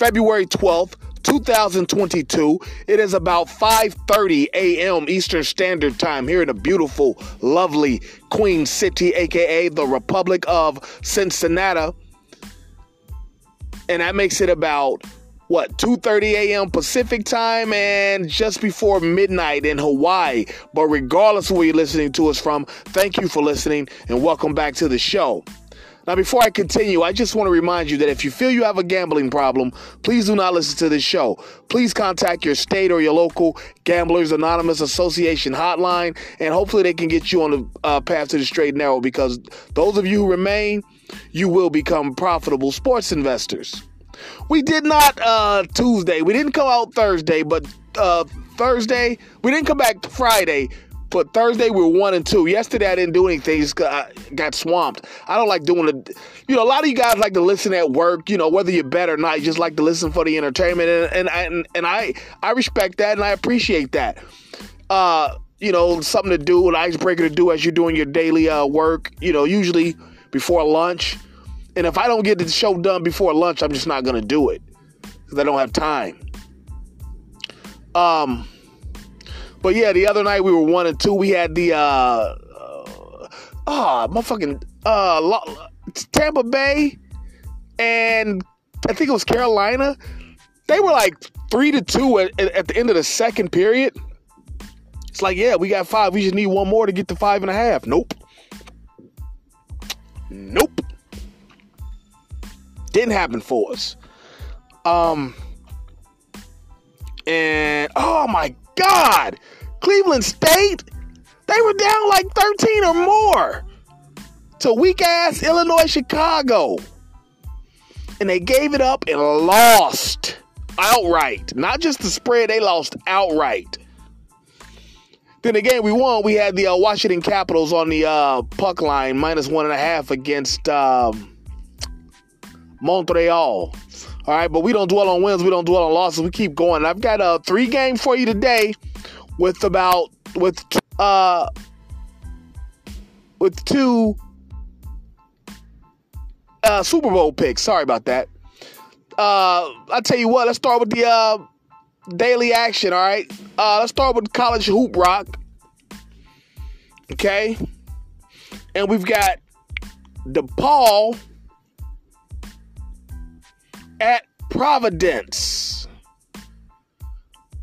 February 12th, 2022. It is about 5:30 a.m. Eastern Standard Time here in the beautiful, lovely Queen City, aka the Republic of Cincinnati. And that makes it about what 2:30 a.m. Pacific time and just before midnight in Hawaii. But regardless of where you're listening to us from, thank you for listening and welcome back to the show. Now, before I continue, I just want to remind you that if you feel you have a gambling problem, please do not listen to this show. Please contact your state or your local Gamblers Anonymous Association hotline, and hopefully they can get you on the uh, path to the straight and narrow because those of you who remain, you will become profitable sports investors. We did not uh, Tuesday, we didn't come out Thursday, but uh, Thursday, we didn't come back Friday but Thursday we're one and two. Yesterday I didn't do anything. Just I got swamped. I don't like doing the. You know, a lot of you guys like to listen at work. You know, whether you're better or not, you just like to listen for the entertainment, and and and, and I I respect that and I appreciate that. Uh, you know, something to do, an icebreaker to do as you're doing your daily uh, work. You know, usually before lunch. And if I don't get the show done before lunch, I'm just not gonna do it because I don't have time. Um. But yeah, the other night we were one and two. We had the uh, uh oh, motherfucking uh Tampa Bay and I think it was Carolina. They were like three to two at, at the end of the second period. It's like, yeah, we got five. We just need one more to get to five and a half. Nope. Nope. Didn't happen for us. Um, and oh my God, Cleveland State, they were down like 13 or more to weak ass Illinois Chicago. And they gave it up and lost outright. Not just the spread, they lost outright. Then again, we won. We had the uh, Washington Capitals on the uh, puck line, minus one and a half against um, Montreal. All right, but we don't dwell on wins. We don't dwell on losses. We keep going. I've got a three game for you today with about with uh with two uh Super Bowl picks. Sorry about that. Uh I'll tell you what, let's start with the uh daily action, all right? Uh let's start with college hoop rock. Okay? And we've got DePaul at Providence.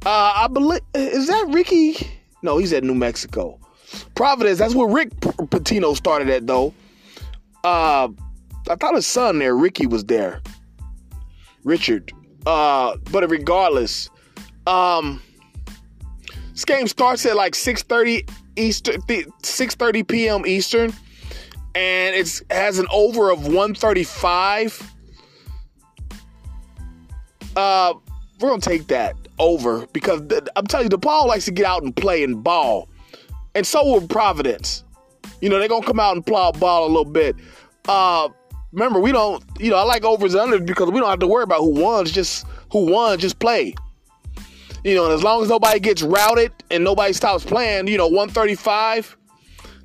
Uh, I believe is that Ricky? No, he's at New Mexico. Providence. That's where Rick Pitino started at, though. Uh, I thought his son there, Ricky, was there. Richard. Uh, but regardless, um, this game starts at like 6:30 Eastern, 6:30 p.m. Eastern, and it has an over of 135. Uh, we're gonna take that over because I'm telling you, DePaul likes to get out and play and ball, and so will Providence. You know, they're gonna come out and plow ball a little bit. Uh, remember, we don't. You know, I like overs and unders because we don't have to worry about who won. Just who won, just play. You know, and as long as nobody gets routed and nobody stops playing, you know, 135.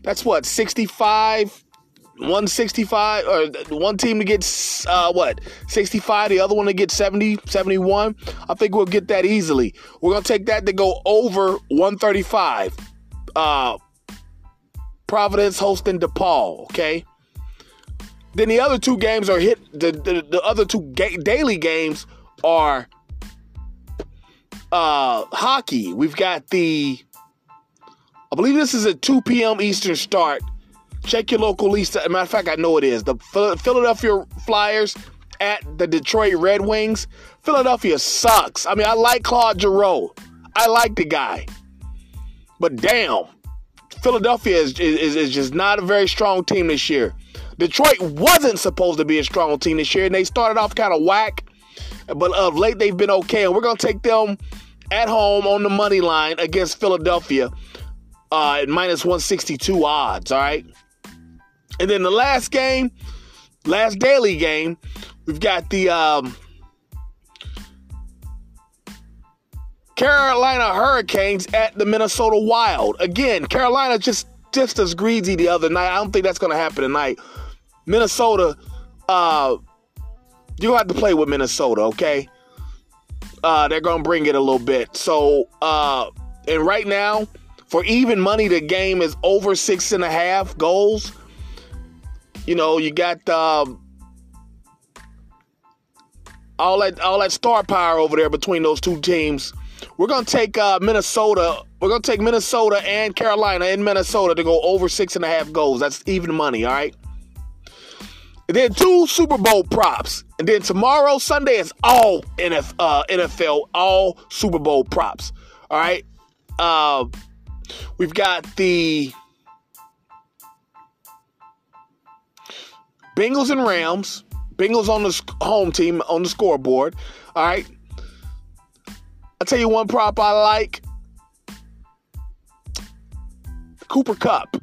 That's what 65 165 or one team to get uh, what 65 the other one to get 70 71 i think we'll get that easily. We're gonna take that to go over 135 uh, providence hosting depaul okay? Then the other two games are hit the, the, the other two ga- daily games are uh, hockey. We've got the i believe this is a 2 p.m eastern start Check your local lease. Matter of fact, I know it is. The Philadelphia Flyers at the Detroit Red Wings. Philadelphia sucks. I mean, I like Claude Giroux. I like the guy. But damn, Philadelphia is, is, is just not a very strong team this year. Detroit wasn't supposed to be a strong team this year, and they started off kind of whack. but of late they've been okay. And we're gonna take them at home on the money line against Philadelphia uh, at minus 162 odds. All right. And then the last game, last daily game, we've got the um, Carolina Hurricanes at the Minnesota Wild. Again, Carolina just just as greedy the other night. I don't think that's going to happen tonight. Minnesota, uh, you have to play with Minnesota, okay? Uh, they're going to bring it a little bit. So, uh, and right now, for even money, the game is over six and a half goals. You know, you got um, all that all that star power over there between those two teams. We're gonna take uh, Minnesota. We're gonna take Minnesota and Carolina in Minnesota to go over six and a half goals. That's even money, all right. And then two Super Bowl props. And then tomorrow, Sunday, is all NFL, uh, NFL all Super Bowl props. All right. Uh, we've got the Bengals and Rams. Bengals on the home team on the scoreboard. All right. I'll tell you one prop I like. Cooper Kupp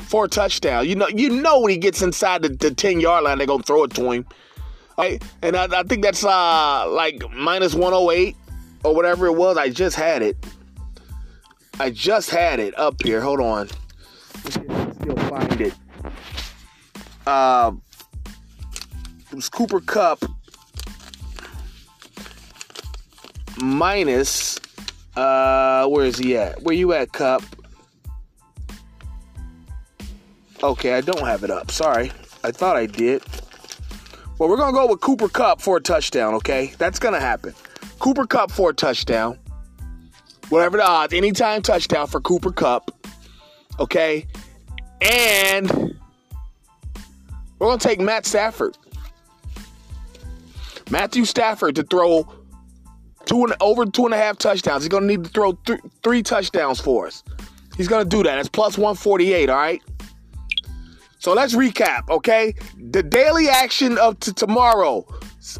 for touchdown. You know, you know when he gets inside the, the 10 yard line, they're gonna throw it to him. Right? And I, I think that's uh like minus 108 or whatever it was. I just had it. I just had it up here. Hold on. Let's still find it. Uh, it was Cooper Kupp minus uh where is he at? Where you at, Kupp? Okay, I don't have it up. Sorry. I thought I did. Well, we're gonna go with Cooper Kupp for a touchdown, okay? That's gonna happen. Cooper Kupp for a touchdown. Whatever the odds, anytime touchdown for Cooper Kupp. Okay? And we're gonna take Matt Stafford. Matthew Stafford to throw two and over two and a half touchdowns. He's gonna need to throw th- three touchdowns for us. He's gonna do that. It's plus 148, all right? So let's recap, okay? The daily action of t- tomorrow,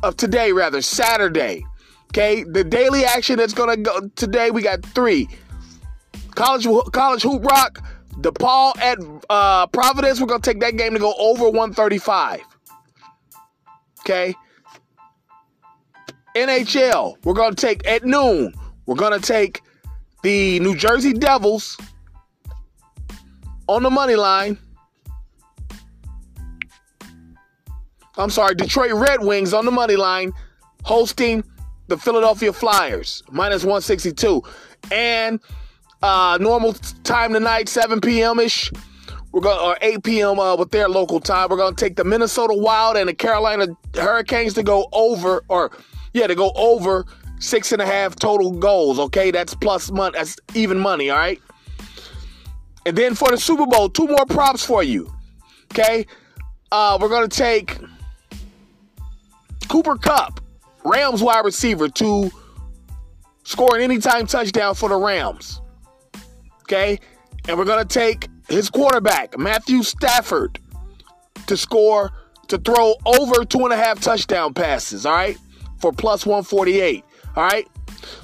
of today rather, Saturday. Okay, the daily action that's gonna go today. We got three. College college hoop rock. DePaul at uh, Providence. We're gonna take that game to go over 135. Okay. NHL. We're gonna take at noon. We're gonna take the New Jersey Devils on the money line. I'm sorry, Detroit Red Wings on the money line, hosting the Philadelphia Flyers, minus 162. And uh, normal time tonight, 7 p.m. ish. We're going to, or 8 p.m. Uh, with their local time. We're gonna take the Minnesota Wild and the Carolina Hurricanes to go over, or yeah, to go over six and a half total goals. Okay, that's plus money. That's even money. All right. And then for the Super Bowl, two more props for you. Okay, uh, we're gonna take Cooper Kupp, Rams wide receiver, to score an anytime touchdown for the Rams. Okay? And we're going to take his quarterback, Matthew Stafford, to score, to throw over two and a half touchdown passes, all right? For plus 148, all right?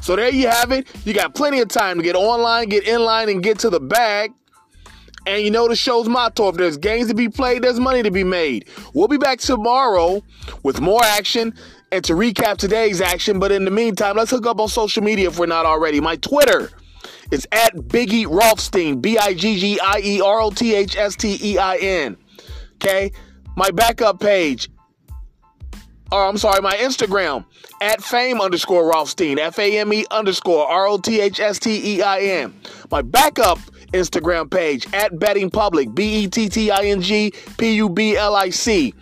So there you have it. You got plenty of time to get online, get in line, and get to the bag. And you know the show's motto if there's games to be played, there's money to be made. We'll be back tomorrow with more action and to recap today's action. But in the meantime, let's hook up on social media if we're not already. My Twitter is at Biggie Rothstein, B I G G I E R O T H S T E I N. Okay? My backup page, or I'm sorry, my Instagram at fame underscore Rothstein, F A M E underscore R O T H S T E I N. My backup Instagram page at Betting Public, B E T T I N G P U B L I C.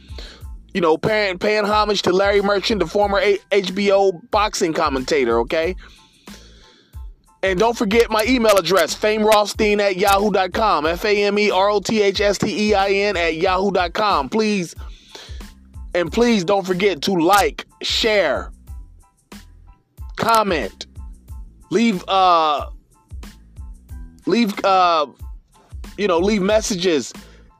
You know, paying, paying homage to Larry Merchant, the former HBO boxing commentator, okay? And don't forget my email address, famerothstein at yahoo.com, F A M E R O T H S T E I N at yahoo.com. Please, and please don't forget to like, share, comment, leave, uh, leave uh you know leave messages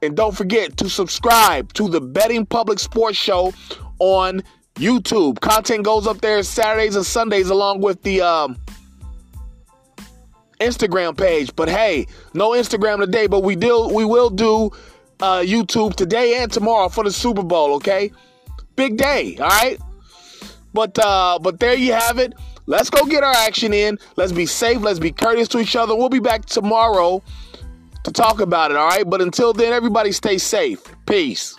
and don't forget to subscribe to the betting public sports show on YouTube. Content goes up there Saturdays and Sundays along with the um, Instagram page. But hey, no Instagram today, but we do we will do uh, YouTube today and tomorrow for the Super Bowl. Okay, big day. All right, but uh, but there you have it. Let's go get our action in. Let's be safe. Let's be courteous to each other. We'll be back tomorrow to talk about it. All right, but until then, everybody stay safe. Peace.